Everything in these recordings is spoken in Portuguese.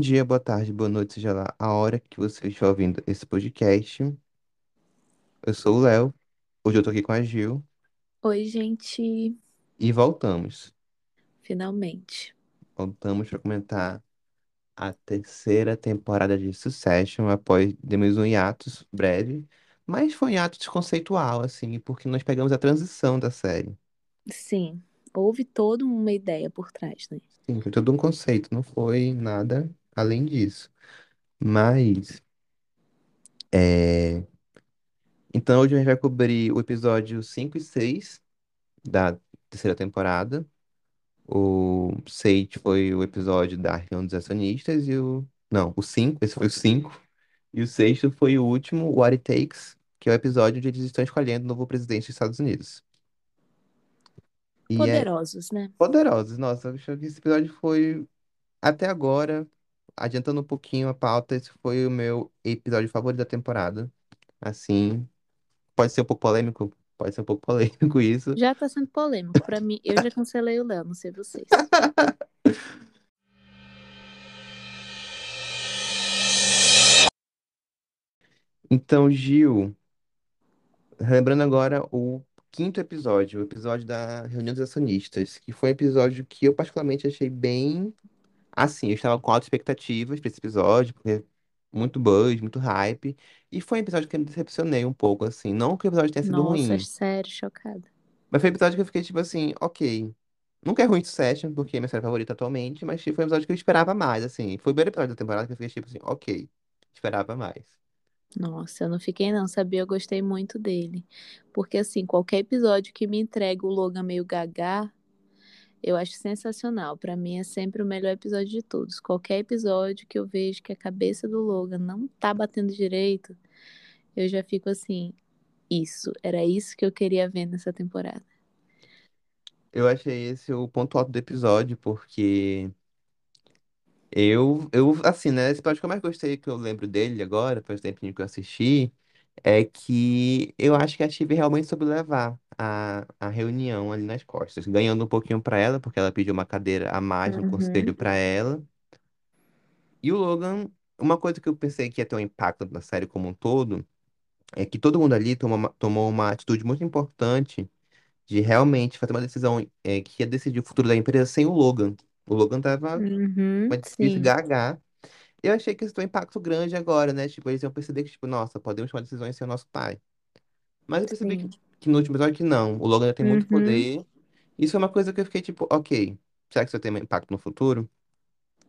dia, boa tarde, boa noite, seja lá a hora que você estiver ouvindo esse podcast. Eu sou o Léo, hoje eu tô aqui com a Gil Oi, gente, e voltamos. finalmente. Voltamos para comentar a terceira temporada de Succession, após demos um hiatus breve, mas foi um hiatus conceitual, assim, porque nós pegamos a transição da série. Sim, houve toda uma ideia por trás, né? Sim, foi todo um conceito, não foi nada além disso. Mas, é... então hoje a gente vai cobrir o episódio 5 e 6 da terceira temporada. O 6 foi o episódio da reunião dos acionistas e o. Não, o 5, esse foi o 5. E o sexto foi o último, o What It Takes, que é o episódio onde eles estão escolhendo o novo presidente dos Estados Unidos. E é Poderosos, né? poderosos. Nossa, eu acho que esse episódio foi, até agora, adiantando um pouquinho a pauta, esse foi o meu episódio favorito da temporada. Assim, pode ser um pouco polêmico, pode ser um pouco polêmico isso. Já tá sendo polêmico. Pra mim, eu já cancelei o Léo, não sei vocês. Então, Gil. Lembrando agora o quinto episódio, o episódio da reunião dos acionistas, que foi um episódio que eu particularmente achei bem assim, eu estava com altas expectativas para esse episódio, porque muito buzz, muito hype, e foi um episódio que eu me decepcionei um pouco, assim, não que o episódio tenha sido Nossa, ruim, sério, chocada. mas foi um episódio que eu fiquei tipo assim, ok, nunca é ruim Succession, porque é minha série favorita atualmente, mas tipo, foi um episódio que eu esperava mais, assim, foi o primeiro episódio da temporada que eu fiquei tipo assim, ok, esperava mais. Nossa, eu não fiquei não, sabia? Eu gostei muito dele. Porque, assim, qualquer episódio que me entrega o Logan meio gaga, eu acho sensacional. Pra mim é sempre o melhor episódio de todos. Qualquer episódio que eu vejo que a cabeça do Logan não tá batendo direito, eu já fico assim, isso, era isso que eu queria ver nessa temporada. Eu achei esse o ponto alto do episódio, porque Eu, eu, assim, né? Esse episódio que eu mais gostei, que eu lembro dele agora, faz tempinho que eu assisti, é que eu acho que a Chive realmente soube levar a, a reunião ali nas costas, ganhando um pouquinho pra ela, porque ela pediu uma cadeira a mais no Uhum. conselho pra ela. E o Logan, uma coisa que eu pensei que ia ter um impacto na série como um todo, é que todo mundo ali tomou uma, tomou uma atitude muito importante de realmente fazer uma decisão, é, que ia decidir o futuro da empresa sem o Logan. O Logan tava Uhum, uma sim, gaga. Eu achei que isso tem um impacto grande agora, né? Tipo, eles iam perceber que, tipo, nossa, podemos tomar decisões sem o nosso pai. Mas eu percebi que, sim. que no último episódio que não. O Logan tem muito Uhum. poder. Isso é uma coisa que eu fiquei, tipo, ok. Será que isso vai ter um impacto no futuro?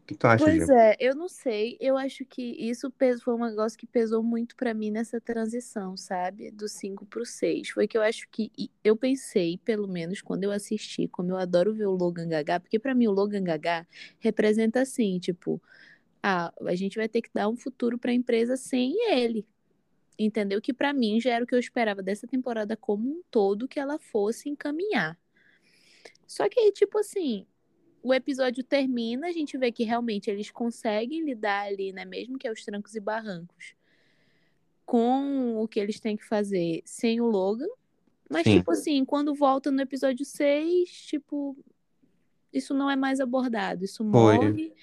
O que tu acha, Pois Gil? é, eu não sei. Eu acho que isso pes- foi um negócio que pesou muito pra mim nessa transição, sabe? Do 5 pro 6. Foi que eu acho que e eu pensei, pelo menos quando eu assisti, como eu adoro ver o Logan Gaga, porque pra mim o Logan Gaga representa assim, tipo, ah, a gente vai ter que dar um futuro pra empresa sem ele. Entendeu? Que pra mim já era o que eu esperava dessa temporada como um todo que ela fosse encaminhar. Só que aí, tipo assim, o episódio termina, a gente vê que realmente eles conseguem lidar ali, né? Mesmo que aos trancos e barrancos, com o que eles têm que fazer sem o Logan. Mas, Sim, tipo assim, quando volta no episódio 6, tipo, isso não é mais abordado, isso foi. morre.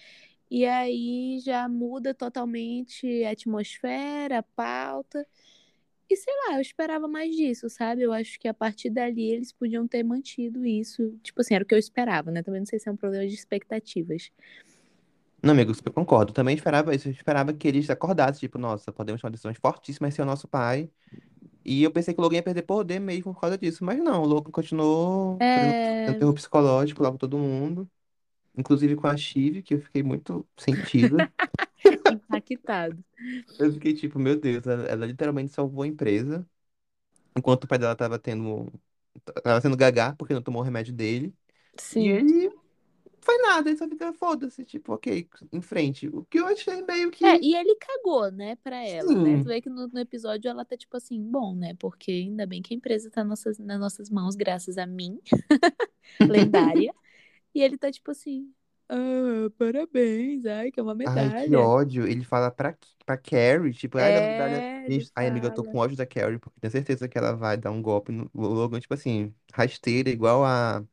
E aí já muda totalmente a atmosfera, a pauta. E sei lá, eu esperava mais disso, sabe? Eu acho que a partir dali eles podiam ter mantido isso. Tipo assim, era o que eu esperava, né? Também não sei se é um problema de expectativas. Não, amigo, eu concordo. Também esperava isso. Eu esperava que eles acordassem, tipo, nossa, podemos tomar decisões fortíssimas sem o nosso pai. E eu pensei que o Logan ia perder poder mesmo por causa disso. Mas não, o Logan continuou É terror psicológico lá com todo mundo. Inclusive com a Shiv, que eu fiquei muito sentido. impactado. Eu fiquei tipo, meu Deus, ela, ela literalmente salvou a empresa, enquanto o pai dela tava tendo, tava sendo gagá, porque não tomou o remédio dele. E Sim. ele foi nada, ele só fica, foda-se, tipo, ok, em frente. O que eu achei meio É, que, e ele cagou, né, pra ela, né? Tu sim, vê que no, no episódio ela tá tipo assim, bom, né? Porque ainda bem que a empresa tá nossas, nas nossas mãos, graças a mim, lendária. E ele tá tipo assim, ah, parabéns, ai, que é uma ai, que medalha. ódio. Ele fala pra, pra Carrie, tipo, ai, da medalha. É, ele Gente, Ai, amiga, eu tô fala. com ódio da Carrie, porque tenho certeza que ela vai dar um golpe no Logan, tipo assim, rasteira, igual a,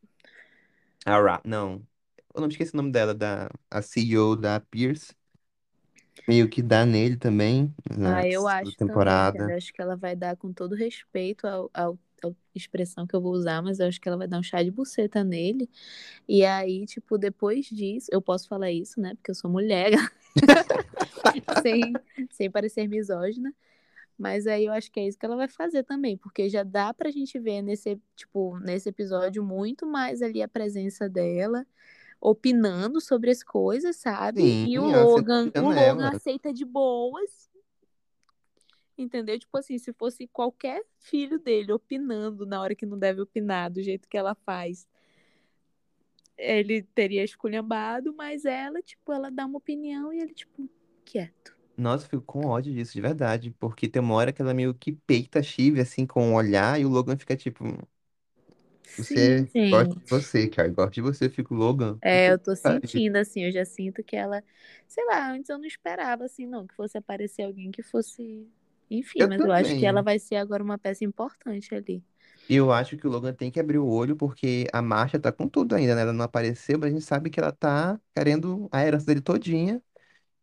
a Ra, não. Eu não esqueci o nome dela, da, a CEO da Pierce. meio que dá nele também, na Ah, eu acho também, temporada. eu acho que ela vai dar com todo respeito ao, ao expressão que eu vou usar, mas eu acho que ela vai dar um chá de buceta nele. E aí, tipo, depois disso, eu posso falar isso, né? Porque eu sou mulher, sem, sem parecer misógina. Mas aí eu acho que é isso que ela vai fazer também, porque já dá pra gente ver nesse, tipo, nesse episódio muito mais ali a presença dela, opinando sobre as coisas, sabe? Sim, E o Logan, o Logan aceita de boas, entendeu? Tipo assim, se fosse qualquer filho dele opinando na hora que não deve opinar, do jeito que ela faz, ele teria esculhambado, mas ela, tipo, ela dá uma opinião e ele, tipo, quieto. Nossa, eu fico com ódio disso, de verdade. Porque tem uma hora que ela meio que peita a Chive, assim, com o olhar, e o Logan fica tipo, Sim, você, gosto de gente. você, cara, gosto de você, eu fico, Logan, É, eu tô sentindo, assim, eu já sinto que ela, sei lá, antes eu não esperava, assim, não, que fosse aparecer alguém que fosse, enfim, Eu mas eu acho que ela vai ser agora uma peça importante ali. E eu acho que o Logan tem que abrir o olho, porque a Marcia tá com tudo ainda, né? Ela não apareceu, mas a gente sabe que ela tá querendo a herança dele todinha.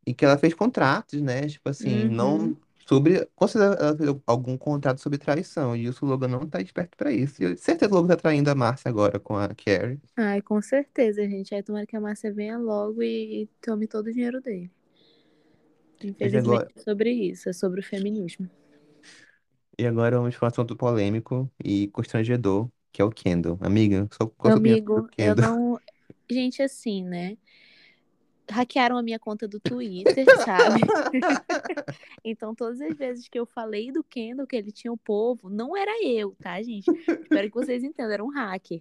E que ela fez contratos, né? Tipo assim, Uhum. não sobre. Com certeza ela fez algum contrato sobre traição. E isso o Logan não tá esperto pra isso. E eu, certeza o Logan tá traindo a Marcia agora com a Carrie. Ai, com certeza, gente. Aí tomara que a Márcia venha logo e tome todo o dinheiro dele. Infelizmente agora, é sobre isso, é sobre o feminismo. e agora vamos para um assunto polêmico e constrangedor, que é o Kendall. Amiga, só, qual Amigo, eu não. Gente, assim, né? Hackearam a minha conta do Twitter, sabe? Então, todas as vezes que eu falei do Kendall, que ele tinha o povo, não era eu, tá, gente? Espero que vocês entendam, era um hacker.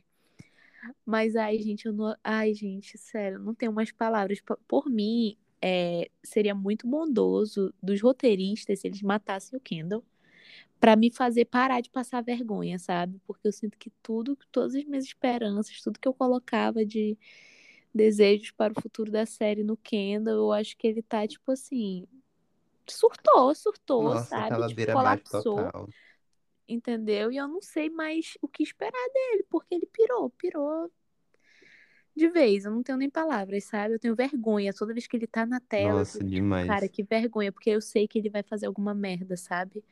Mas, ai, gente, eu não. Ai, gente, sério, não tenho mais palavras. Por mim, é, seria muito bondoso dos roteiristas se eles matassem o Kendall pra me fazer parar de passar vergonha, sabe? Porque eu sinto que tudo, todas as minhas esperanças, tudo que eu colocava de desejos para o futuro da série no Kendall, eu acho que ele tá, tipo assim, surtou, surtou, Nossa, sabe? Tipo, colapsou, total. entendeu? E eu não sei mais o que esperar dele, porque ele pirou, pirou de vez. Eu não tenho nem palavras, sabe? Eu tenho vergonha. Toda vez que ele tá na tela, eu Nossa, fico tipo, cara, demais. que vergonha, porque eu sei que ele vai fazer alguma merda, sabe?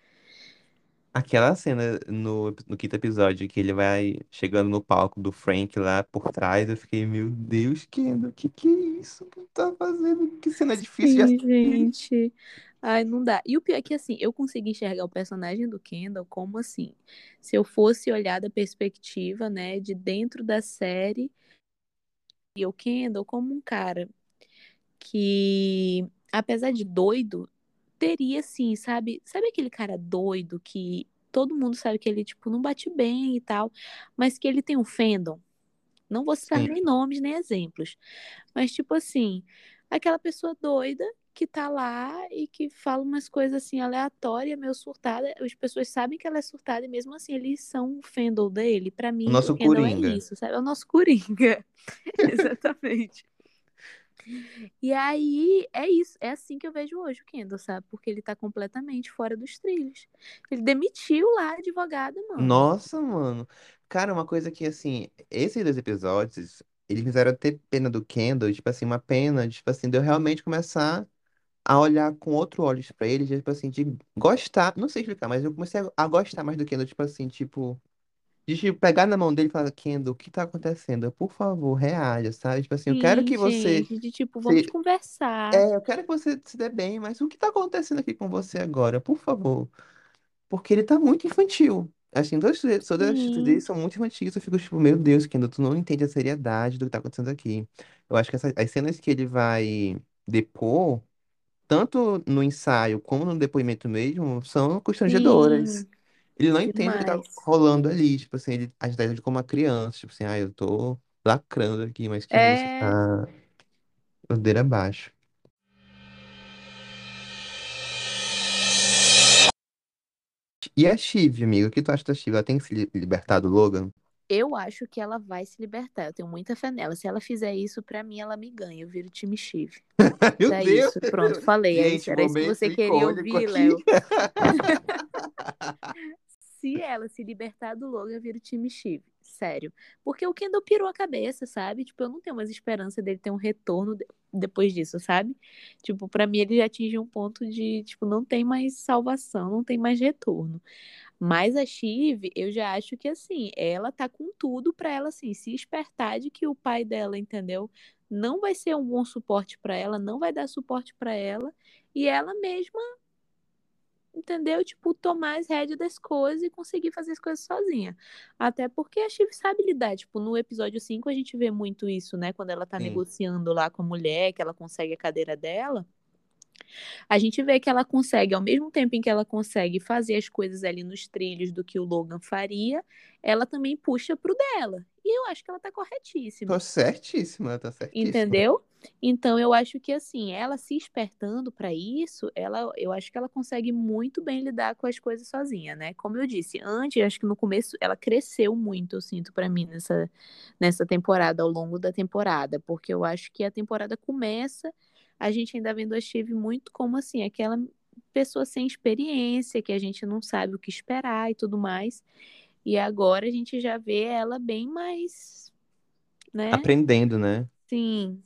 Aquela cena no, no quinto episódio que ele vai chegando no palco do Frank lá por trás, eu fiquei, meu Deus, Kendall, que que é isso que tá fazendo? Que cena difícil de Sim, assistir. gente. Ai, não dá. E o pior é que, assim, eu consegui enxergar o personagem do Kendall como, assim, se eu fosse olhar da perspectiva, né, de dentro da série, e o Kendall como um cara que, apesar de doido, teria sim, sabe? Sabe aquele cara doido que todo mundo sabe que ele, tipo, não bate bem e tal, mas que ele tem um fandom? Não vou citar Sim. nem nomes, nem exemplos, mas, tipo assim, aquela pessoa doida que tá lá e que fala umas coisas assim aleatórias, meio surtada. As pessoas sabem que ela é surtada e mesmo assim eles são o fandom dele. Pra O mim, o nosso é Coringa. isso, sabe? É o nosso Coringa. Exatamente. E aí, é isso, é assim que eu vejo hoje o Kendall, sabe? Porque ele tá completamente fora dos trilhos. Ele demitiu lá a advogada, mano. Nossa, mano. Cara, uma coisa que, assim, esses dois episódios, eles fizeram ter pena do Kendall, tipo assim, uma pena, tipo assim, de eu realmente começar a olhar com outro olhos pra ele, tipo assim, de gostar, não sei explicar, mas eu comecei a, gostar mais do Kendall, tipo assim, tipo, de tipo, pegar na mão dele e falar, Kendall, o que tá acontecendo? Por favor, reaja, sabe? Tipo assim, eu quero que você, gente, de tipo, vamos se, conversar. é, eu quero que você se dê bem, mas o que tá acontecendo aqui com você agora? Por favor. Porque ele tá muito infantil. Assim, todas as atitudes dele são muito infantis. Eu fico tipo, meu Deus, Kendall, tu não entende a seriedade do que tá acontecendo aqui. Eu acho que essa- as cenas que ele vai depor, tanto no ensaio como no depoimento mesmo, são constrangedoras. sim, Ele não entende o que tá demais. rolando ali. Tipo assim, ele age ele como uma criança. Tipo assim, ah, eu tô lacrando aqui, mas Kendall, você É, tá ladeira abaixo. E a Shiv, amigo, o que tu acha da Shiv? Ela tem que se li- libertar do Logan? Eu acho que ela vai se libertar. Eu tenho muita fé nela. Se ela fizer isso, pra mim, ela me ganha. Eu viro time Chive. Meu É Deus! isso, pronto, falei. É isso. Gente, Era isso que você queria ouvir. Léo. Se ela se libertar do Logan, eu viro time Chive. sério. Porque o Kendall pirou a cabeça, sabe? Tipo, eu não tenho mais esperança dele ter um retorno de- depois disso, sabe? Tipo, pra mim ele já atingiu um ponto de, tipo, não tem mais salvação, não tem mais retorno. Mas a Shiv, eu já acho que assim, ela tá com tudo pra ela assim se espertar de que o pai dela, entendeu? Não vai ser um bom suporte pra ela, não vai dar suporte pra ela, e ela mesma, entendeu? Tipo, tomar as rédeas das coisas e conseguir fazer as coisas sozinha. Até porque a Shiv sabe lidar, tipo, no episódio 5 a gente vê muito isso, né, quando ela tá Sim. negociando lá com a mulher, que ela consegue a cadeira dela. A gente vê que ela consegue, ao mesmo tempo em que ela consegue fazer as coisas ali nos trilhos do que o Logan faria, ela também puxa pro dela. E eu acho que ela tá corretíssima. certíssima, tá certíssima. Entendeu? Então eu acho que assim, ela se espertando pra isso, ela, eu acho que ela consegue muito bem lidar com as coisas sozinha, né? Como eu disse, antes, acho que no começo ela cresceu muito, eu sinto pra mim nessa nessa temporada, ao longo da temporada, porque eu acho que a temporada começa a gente ainda vendo a Steve muito como assim, aquela pessoa sem experiência, que a gente não sabe o que esperar e tudo mais. E agora a gente já vê ela bem mais, né? Aprendendo, né? Sim,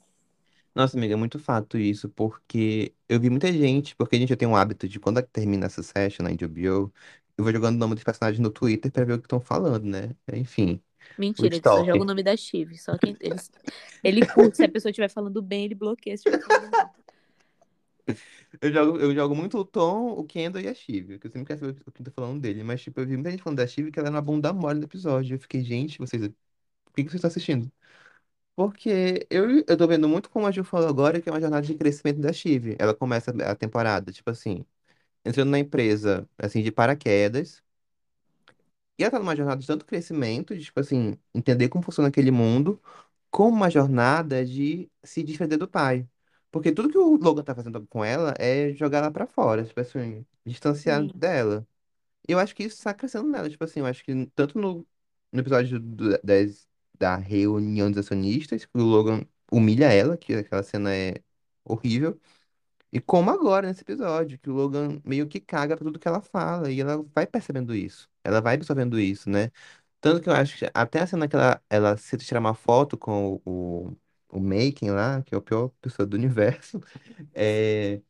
Nossa, amiga, é muito fato isso, porque eu vi muita gente, porque a gente tem um hábito de quando termina essa session na HBO, eu vou jogando o nome dos personagens no Twitter pra ver o que estão falando, né? Enfim, Mentira, ele só joga o nome da Chive. Só quem ele, ele curte. Se a pessoa estiver falando bem, ele bloqueia se. Eu jogo, eu jogo muito o Tom, o Kendall e a Shiv, que eu sempre quero saber o que tá falando dele, mas tipo, eu vi muita gente falando da Shiv que ela era uma bunda mole no episódio. Eu fiquei, gente, vocês, por que que vocês estão assistindo? Porque eu, eu tô vendo muito como a Ju falou agora, que é uma jornada de crescimento da Shiv. Ela começa a temporada, tipo assim, entrando na empresa, assim, de paraquedas. E ela tá numa jornada de tanto crescimento, de, tipo assim, entender como funciona aquele mundo, como uma jornada de se desprender do pai. Porque tudo que o Logan tá fazendo com ela é jogar ela pra fora, tipo assim, distanciar Sim, dela. E eu acho que isso tá crescendo nela, tipo assim, eu acho que tanto no, no episódio do- das, da reunião dos acionistas, que o Logan humilha ela, que aquela cena é horrível. E como agora nesse episódio, que o Logan meio que caga pra tudo que ela fala, e ela vai percebendo isso, ela vai absorvendo isso, né? Tanto que eu acho que até a cena que ela, ela se tirar uma foto com o, o, o Making lá, que é o pior pessoa do universo, é,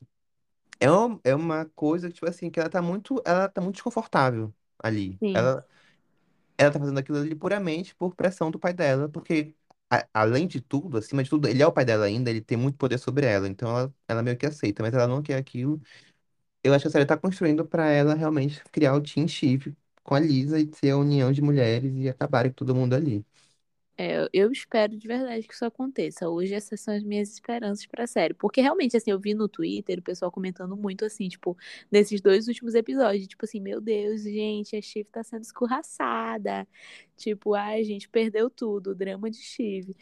é, uma, é uma coisa que, tipo assim, que ela tá muito, ela tá muito desconfortável ali. sim, Ela, ela tá fazendo aquilo ali puramente por pressão do pai dela, porque, além de tudo, acima de tudo, ele é o pai dela ainda, ele tem muito poder sobre ela, então ela, ela meio que aceita, mas ela não quer aquilo. Eu acho que a série tá construindo pra ela realmente criar o Team Shift com a Lisa e ser a união de mulheres e acabarem com todo mundo ali. É, eu espero de verdade que isso aconteça. Hoje essas são as minhas esperanças pra série. Porque realmente, assim, eu vi no Twitter o pessoal comentando muito assim, tipo, nesses dois últimos episódios, tipo assim, meu Deus, gente, a Shiv tá sendo escorraçada. Tipo, ai, gente perdeu tudo, o drama de Shiv.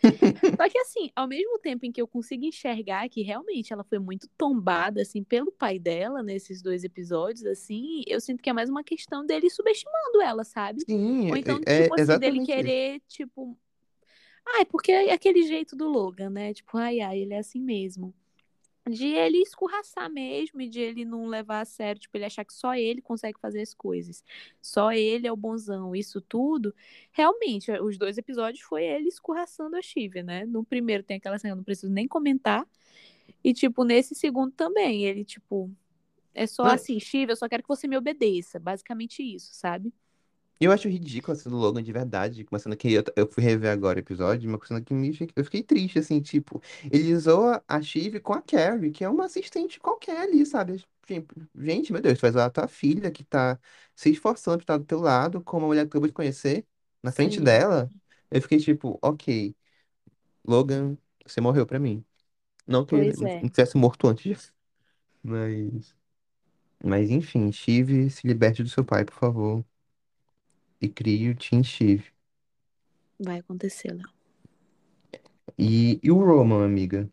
Só que assim, ao mesmo tempo em que eu consigo enxergar que realmente ela foi muito tombada, assim, pelo pai dela nesses dois episódios, assim, eu sinto que é mais uma questão dele subestimando ela, sabe? Sim, Ou é, então, é tipo assim, dele isso. querer, tipo, Ai, porque é aquele jeito do Logan, né? Tipo, ai, ai, ele é assim mesmo. De ele escorraçar mesmo e de ele não levar a sério, tipo, ele achar que só ele consegue fazer as coisas. Só ele é o bonzão, isso tudo. Realmente, os dois episódios foi ele escorraçando a Shiva, né? No primeiro tem aquela cena, eu não preciso nem comentar. E, tipo, nesse segundo também, ele, tipo, é só assim, Shiva, eu só quero que você me obedeça. Basicamente isso, sabe? Eu acho ridículo a cena do Logan de verdade. Uma cena que eu, eu fui rever agora o episódio, uma cena que me, eu fiquei triste, assim, tipo, ele usou a Shiv com a Carrie, que é uma assistente qualquer ali, sabe? Tipo, gente, meu Deus, tu vai usar a tua filha que tá se esforçando pra estar do teu lado, como uma mulher que tu acabou de conhecer, na frente Sim, dela. Eu fiquei tipo, ok, Logan, você morreu pra mim. Não que ele pois não é. tivesse morto antes disso. Mas, mas enfim, Shiv, se liberte do seu pai, por favor. E crie o Team Shiv. Vai acontecer, Léo. E, e o Roman, amiga?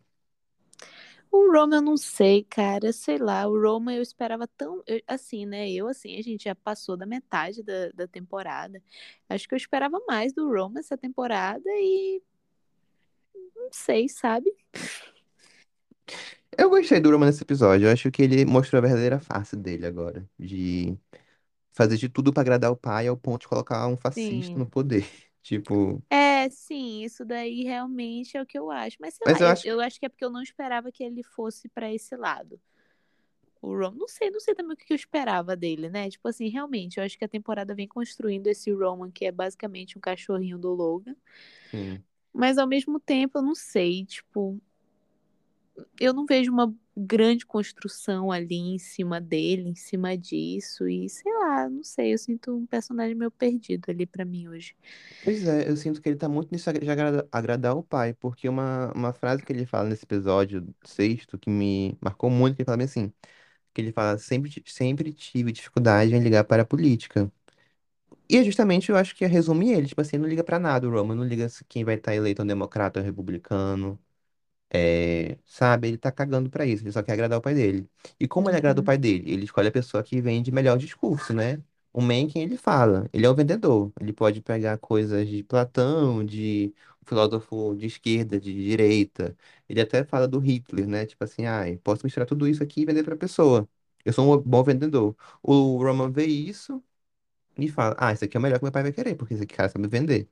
O Roma eu não sei, cara, sei lá, o Roma eu esperava tão, eu- assim, né, eu assim, a gente já passou da metade da, da temporada, acho que eu esperava mais do Roma essa temporada e não sei, sabe? Eu gostei do Roman nesse episódio. Eu acho que ele mostrou a verdadeira face dele agora. De fazer de tudo pra agradar o pai ao ponto de colocar um fascista no Sim, poder. Tipo, É, sim, isso daí realmente é o que eu acho. Mas sei mas lá, eu acho que eu acho que é porque eu não esperava que ele fosse pra esse lado. O Ron, não sei, não sei também o que eu esperava dele, né? Tipo assim, realmente, eu acho que a temporada vem construindo esse Roman, que é basicamente um cachorrinho do Logan. sim. Mas ao mesmo tempo, eu não sei, tipo, eu não vejo uma grande construção ali em cima dele, em cima disso. E sei lá, não sei, eu sinto um personagem meio perdido ali pra mim hoje. Pois é, eu sinto que ele tá muito nisso de agrada- agradar o pai, porque uma, uma frase que ele fala nesse episódio sexto que me marcou muito, que ele fala bem assim, que ele fala, sempre, sempre tive dificuldade em ligar para a política. E é justamente, eu acho que resume ele, tipo assim, não liga pra nada, o Roman, não liga se quem vai estar eleito é um democrata ou um republicano, é, sabe? Ele tá cagando pra isso, ele só quer agradar o pai dele. E como ele agrada o Uhum, pai dele? Ele escolhe a pessoa que vende melhor discurso, né? O Mencken, ele fala, ele é o vendedor. Ele pode pegar coisas de Platão, de um filósofo de esquerda, de direita. Ele até fala do Hitler, né? Tipo assim, ai, posso misturar tudo isso aqui e vender pra pessoa. Eu sou um bom vendedor. O Roman vê isso e fala, ah, isso aqui é o melhor que meu pai vai querer, porque esse cara sabe vender.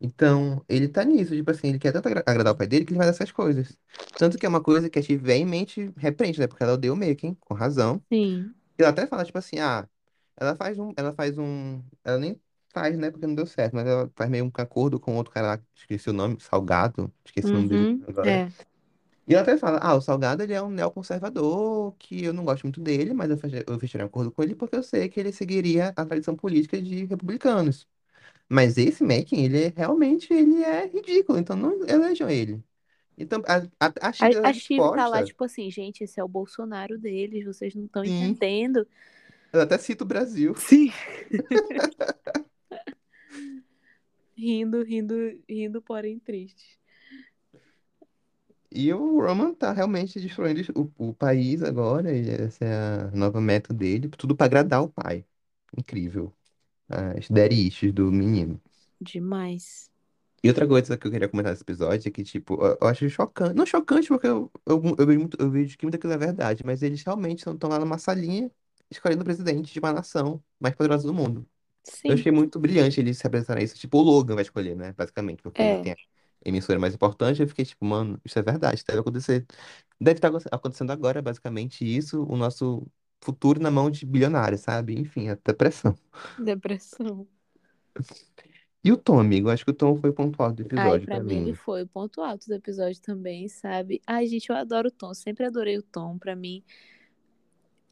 Então, ele tá nisso, tipo assim, ele quer tanto agra- agradar o pai dele que ele faz essas coisas. Tanto que é uma coisa que a Steve veemente repreende, né? Porque ela odeia o Making, com razão. sim. E ela até fala, tipo assim, ah, ela faz um, ela faz um, ela nem faz, né, porque não deu certo, mas ela faz meio um acordo com outro cara lá, esqueci o nome, Salgado, esqueci o nome dele Uhum, agora. é. E ela até fala, ah, o Salgado, ele é um neoconservador, que eu não gosto muito dele, mas eu eu fechei um acordo com ele porque eu sei que ele seguiria a tradição política de republicanos. Mas esse Macken, ele realmente ele é ridículo, então não elejam ele. Então, a, a, a A, Chile é a Chive tá lá, tipo assim, gente, esse é o Bolsonaro deles, vocês não estão entendendo. eu até cito o Brasil. Sim. Rindo, rindo, rindo, porém tristes. E o Roman tá realmente destruindo o, o país agora, essa é a nova meta dele, tudo pra agradar o pai. Incrível. As issues do menino. Demais. E outra coisa que eu queria comentar nesse episódio é que, tipo, eu, eu acho chocante. Não chocante, porque eu, eu, eu, vejo muito, eu vejo que muita coisa é verdade, mas eles realmente estão lá numa salinha escolhendo o presidente de uma nação mais poderosa do mundo. Eu Sim. achei muito brilhante eles se apresentarem isso. Tipo, o Logan vai escolher, né? Basicamente, porque ele É, tem a emissora mais importante. Eu fiquei tipo, mano, isso é verdade, deve acontecer. Deve estar acontecendo agora, basicamente, isso, o nosso futuro na mão de bilionários, sabe? Enfim, até pressão. depressão. E o Tom, amigo? Acho que o Tom foi o ponto alto do Ai, episódio pra pra mim ele mim. foi o ponto alto do episódio também, sabe? Ai, gente, eu adoro o Tom, sempre adorei o Tom, pra mim.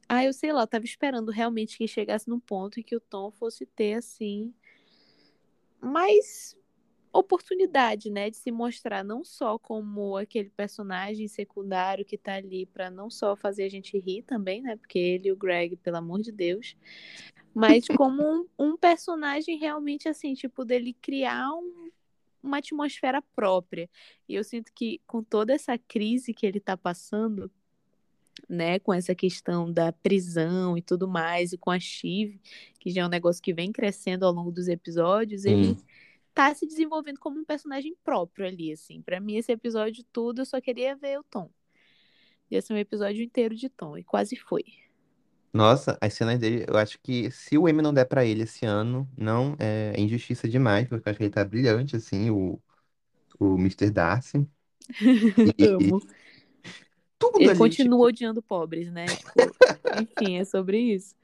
Ah, eu sei lá, eu tava esperando realmente que chegasse num ponto em que o Tom fosse ter, assim, mais oportunidade, né, de se mostrar não só como aquele personagem secundário que tá ali pra não só fazer a gente rir também, né, porque ele e o Greg, pelo amor de Deus, mas como um, um personagem realmente, assim, tipo, dele criar um uma atmosfera própria. E eu sinto que com toda essa crise que ele está passando, né, com essa questão da prisão e tudo mais, e com a Shiv, que já é um negócio que vem crescendo ao longo dos episódios, ele. Tá se desenvolvendo como um personagem próprio ali, assim. Para mim esse episódio tudo eu só queria ver o Tom. Ia ser um episódio inteiro de Tom e quase foi. Nossa, as cenas dele, eu acho que se o Emmy não der pra ele esse ano, não é injustiça demais, porque eu acho que ele tá brilhante, assim, o, o Mister Darcy. E Amo. tudo Ele continua tipo, odiando pobres, né? Tipo, enfim, é sobre isso.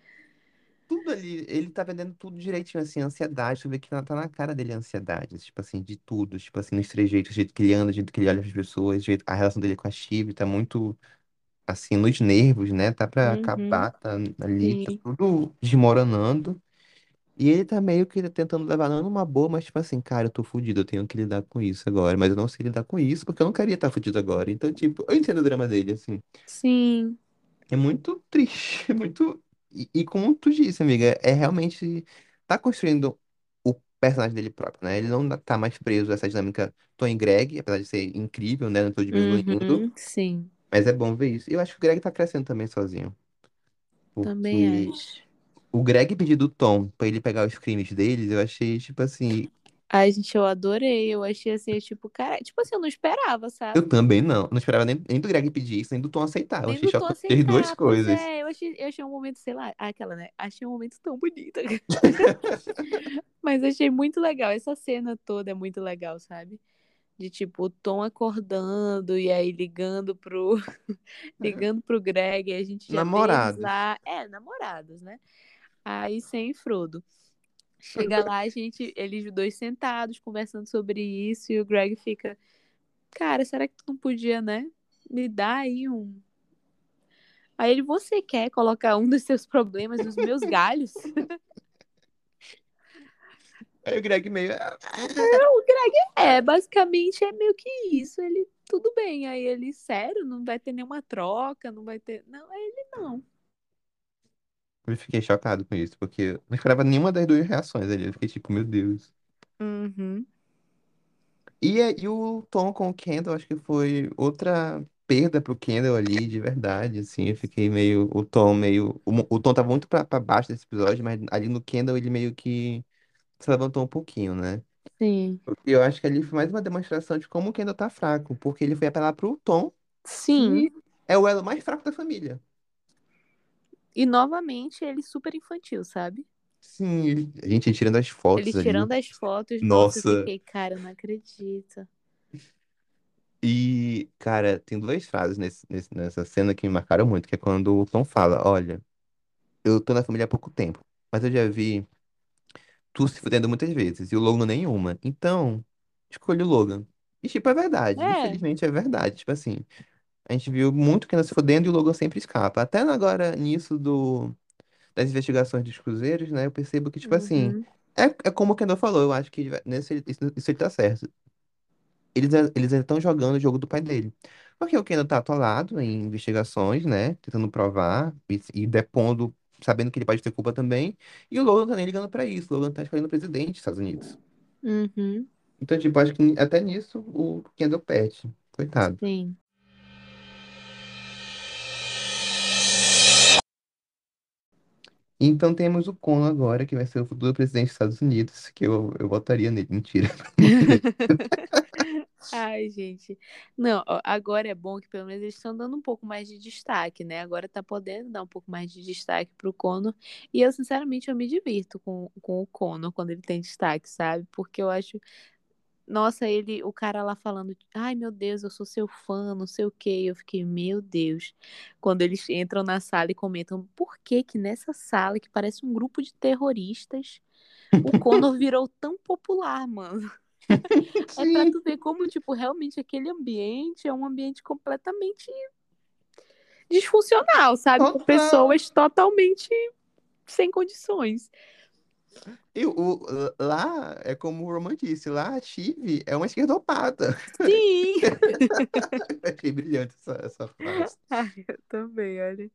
Tudo ali, ele tá vendendo tudo direitinho, assim, ansiedade, tu vê que tá tá na cara dele a ansiedade, tipo assim, de tudo, tipo assim, nos trejeitos, o jeito que ele anda, o jeito que ele olha as pessoas, o jeito, a relação dele com a Chive tá muito, assim, nos nervos, né, tá pra Uhum, acabar, tá ali, tá sim. tudo desmoronando, e ele tá meio que tentando levar não numa boa, mas tipo assim, cara, eu tô fudido, eu tenho que lidar com isso agora, mas eu não sei lidar com isso porque eu não queria estar fudido agora, então, tipo, eu entendo o drama dele, assim. Sim. É muito triste, é muito. E, e como tu disse, amiga, é realmente. Tá construindo o personagem dele próprio, né? Ele não tá mais preso a essa dinâmica Tom e Greg, apesar de ser incrível, né? Não tô diminuindo, Uhum, sim. mas é bom ver isso. E eu acho que o Greg tá crescendo também sozinho, Também porque acho. o Greg pedir do Tom pra ele pegar os crimes deles, eu achei, tipo assim. Ai, gente, eu adorei. Eu achei assim, tipo, cara, tipo assim, eu não esperava, sabe? Eu também não. Não esperava nem, nem do Greg pedir isso, nem do Tom aceitar. Eu Nem achei do Tom chocante as duas aceitar. Pois coisas. é, eu achei, eu achei um momento, sei lá, aquela, né? Achei um momento tão bonito. Mas achei muito legal. Essa cena toda é muito legal, sabe? De tipo, o Tom acordando e aí ligando pro ligando pro Greg, e a gente já Namorados. lá, é, namorados, né? Aí sem Frodo. Chega lá, a gente, eles dois sentados conversando sobre isso e o Greg fica, cara, será que tu não podia, né? Me dar aí um Aí ele, você quer colocar um dos seus problemas nos meus galhos? Aí o Greg meio. "Ah, o Greg é, basicamente é meio que isso. Ele, tudo bem. Aí ele, sério, não vai ter nenhuma troca, não vai ter. Não, ele não. Eu fiquei chocado com isso, porque eu não esperava nenhuma das duas reações ali. Eu fiquei tipo, meu Deus. Uhum. E, é- e o Tom com o Kendall, acho que foi outra perda pro Kendall ali, de verdade, assim. Eu fiquei meio. O Tom meio. O, o Tom tava muito pra, pra baixo desse episódio, mas ali no Kendall ele meio que se levantou um pouquinho, né? Sim. E eu acho que ali foi mais uma demonstração de como o Kendall tá fraco, porque ele foi apelar pro Tom, Sim. que é o elo mais fraco da família. E novamente ele super infantil, sabe? Sim, ele... a gente tirando as Ele fotos ali. tirando as fotos, nossa, eu fiquei, cara, eu não acredito. E, cara, tem duas frases nesse, nessa cena que me marcaram muito, que é quando o Tom fala, olha, eu tô na família há pouco tempo, mas eu já vi tu se fudendo muitas vezes e o Logan nenhuma. Então, escolho o Logan. E, tipo, é verdade. É. Infelizmente é verdade. Tipo assim, a gente viu muito que anda se fudendo e o Logan sempre escapa. Até agora, nisso do, das investigações dos cruzeiros, né, eu percebo que, tipo assim, Uhum. é, é como o Kendall falou, eu acho que nesse, isso, isso ele tá certo. Eles, eles estão jogando o jogo do pai dele. Porque o Kendall tá atolado em investigações, né? Tentando provar e, e depondo, sabendo que ele pode ter culpa também. E o Logan tá nem ligando pra isso. O Logan tá escolhendo o presidente dos Estados Unidos. Uhum. Então, tipo, acho que até nisso o Kendall perde. Coitado. Sim. Então temos o Conor agora, que vai ser o futuro presidente dos Estados Unidos, que eu, eu votaria nele. Mentira. Ai, gente. Não, agora é bom que pelo menos eles estão dando um pouco mais de destaque, né? Agora tá podendo dar um pouco mais de destaque pro Conor. E eu, sinceramente, eu me divirto com, com o Conor quando ele tem destaque, sabe? Porque eu acho. Nossa, ele, o cara lá falando, ai meu Deus, eu sou seu fã, não sei o quê. Eu fiquei, meu Deus. Quando eles entram na sala e comentam, por que que nessa sala, que parece um grupo de terroristas, o Conor virou tão popular, mano? É pra tu ver como, tipo, realmente aquele ambiente é um ambiente completamente disfuncional, sabe? Com total. pessoas totalmente sem condições. E o, lá é como o Roman disse, lá a Chive é uma esquerdopata. Sim! Achei brilhante essa, essa frase. Ai, eu também, olha.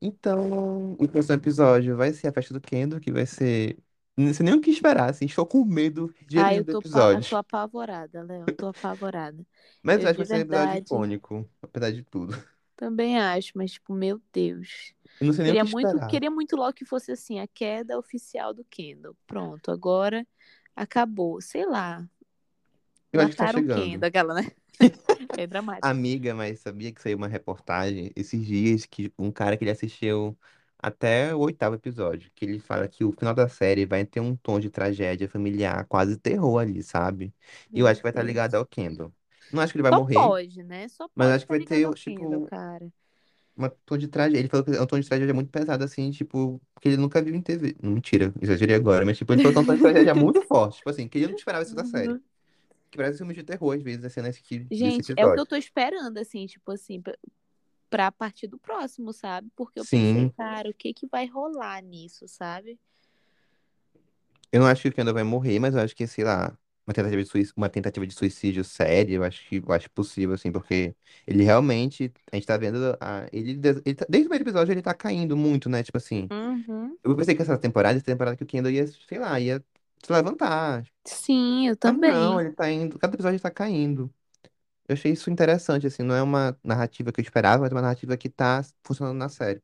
Então, o próximo episódio vai ser a festa do Kendall, que vai ser. Não sei nem o que esperar, assim. Estou com medo de Ai, eu do tô, pa- eu tô episódio. apavorada, Léo. Eu tô apavorada. Mas Eu acho que vai ser um episódio verdade icônico, apesar de tudo. Também acho, mas, tipo, meu Deus. Eu não sei nem o Queria que muito, queria muito logo que fosse assim, a queda oficial do Kendall. Pronto, agora acabou. Sei lá. Eu acho que tá Mataram o chegando. Kendall, aquela, né? É dramático. Amiga, mas sabia que saiu uma reportagem esses dias que um cara que ele assistiu até o oitavo episódio, que ele fala que o final da série vai ter um tom de tragédia familiar, quase terror ali, sabe? E eu acho que vai estar Deus. ligado ao Kendall. Não acho que ele vai Só morrer, pode, né? Só mas pode acho que vai ter, tipo, cara. um tom de tragédia. Ele falou que é um tom de tragédia muito pesado, assim, tipo, que ele nunca viu em TV. Não, Mentira, exagerei agora, mas tipo, ele falou que é um tom de tragédia muito forte. Tipo assim, que ele não esperava isso da série. Uhum. Que parece filme de terror, às vezes, as cenas que, Gente, é o que eu tô esperando, assim, tipo assim, pra- pra partir do próximo, sabe? Porque eu pensei, Sim. cara, o que que vai rolar nisso, sabe? Eu não acho que o Kendall vai morrer, mas eu acho que, sei lá, uma tentativa de suicídio, uma tentativa de suicídio séria, eu acho que eu acho possível, assim, porque ele realmente, a gente tá vendo, a, ele, ele tá- desde o primeiro episódio ele tá caindo muito, né? Tipo assim, Uhum. eu pensei que essa temporada, essa temporada que o Kendall ia, sei lá, ia se levantar. Sim, eu Mas não, também. ele tá indo, cada episódio ele tá caindo. Eu achei isso interessante, assim, não é uma narrativa que eu esperava, mas é uma narrativa que tá funcionando na série.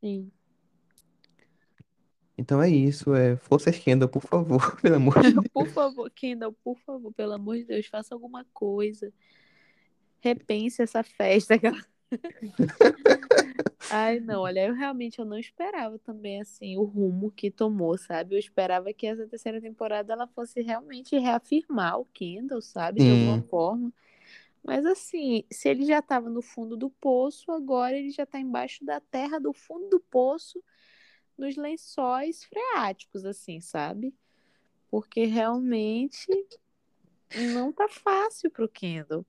Sim. Então é isso, é força Kendall, por favor, pelo amor de Por Deus. favor, Kendall, por favor, pelo amor de Deus, faça alguma coisa. Repense essa festa. Ai, não, olha, eu realmente eu não esperava também assim o rumo que tomou, sabe? Eu esperava que essa terceira temporada ela fosse realmente reafirmar o Kendall, sabe? De alguma forma. Mas assim, se ele já estava no fundo do poço, agora ele já está embaixo da terra, do fundo do poço, nos lençóis freáticos, assim, sabe? Porque realmente não tá fácil pro Kendall.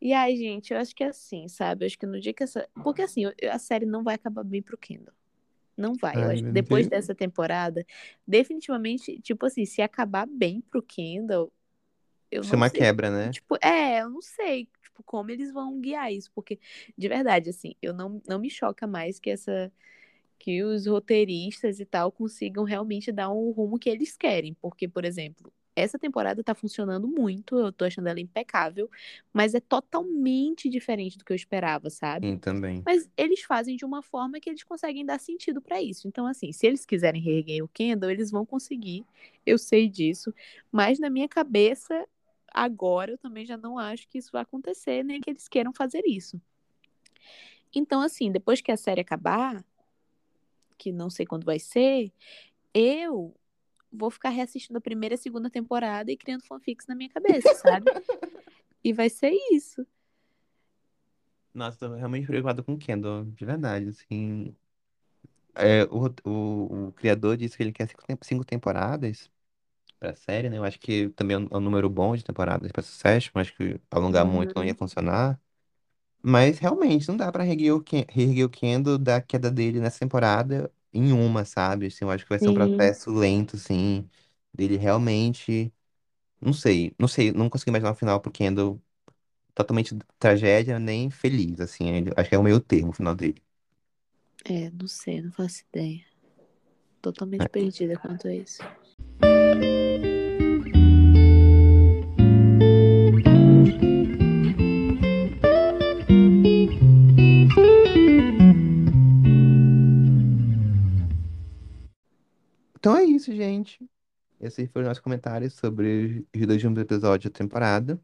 E aí, gente, eu acho que é assim, sabe? Eu acho que no dia que essa. Porque assim, a série não vai acabar bem pro Kendall. Não vai. Eu ai acho que meu depois Deus. dessa temporada, definitivamente, tipo assim, se acabar bem pro Kendall, eu Isso é uma sei. quebra, né? Tipo, é, eu não sei, tipo, como eles vão guiar isso, porque de verdade, assim, eu não, não me choca mais que essa que os roteiristas e tal consigam realmente dar um rumo que eles querem, porque, por exemplo, essa temporada tá funcionando muito, eu tô achando ela impecável, mas é totalmente diferente do que eu esperava, sabe? Sim, também. Mas eles fazem de uma forma que eles conseguem dar sentido pra isso. Então, assim, se eles quiserem reerguer o Kendall, eles vão conseguir. Eu sei disso. Mas na minha cabeça, agora eu também já não acho que isso vai acontecer, nem que eles queiram fazer isso. Então, assim, depois que a série acabar, que não sei quando vai ser, eu vou ficar reassistindo a primeira e a segunda temporada e criando fanfics na minha cabeça, sabe? E vai ser isso. Nossa, tô realmente preocupado com o Kendall, de verdade, assim. É, o, o, o criador disse que ele quer cinco, cinco temporadas pra série, né? Eu acho que também é um, é um número bom de temporadas pra sucesso, mas que alongar muito não ia Uhum. funcionar. Mas realmente não dá pra reerguer o, Ken- reerguer o Kendall da queda dele nessa temporada em uma, sabe? Assim, eu acho que vai ser um Sim, processo lento, assim, dele realmente. Não sei, não sei, não consegui imaginar o final pro Kendall totalmente tragédia, nem feliz, assim. ele- Acho que é o meio termo o final dele. é, não sei, não faço ideia. Totalmente né? perdida quanto a isso. Isso, gente. Esses foram os nossos comentários sobre os dois últimos episódios da temporada.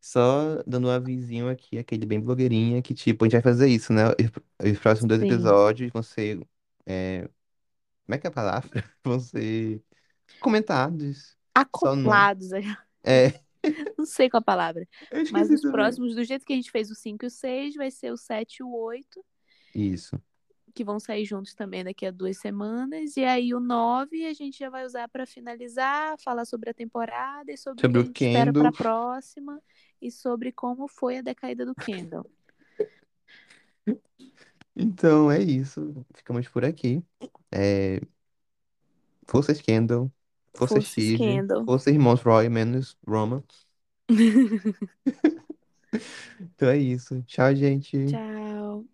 Só dando um avisinho aqui, aquele bem blogueirinha, que tipo, a gente vai fazer isso, né? Os os próximos dois Sim. episódios vão ser. é, Como é que é a palavra? Vão ser comentados. Não. Acoplados, É, não sei qual a palavra. Mas os também. próximos, do jeito que a gente fez o 5 e o 6, vai ser o 7 e o 8, Isso. Que vão sair juntos também daqui a duas semanas. E aí o 9 a gente já vai usar para finalizar, falar sobre a temporada e sobre o que Sobre a o gente espera para a próxima e sobre como foi a decaída do Kendall. Então é isso. Ficamos por aqui. É, Força Kendall. Força Força Steve. Kendall. Força Irmãos Roy menos Roma. Então é isso. Tchau, gente. Tchau.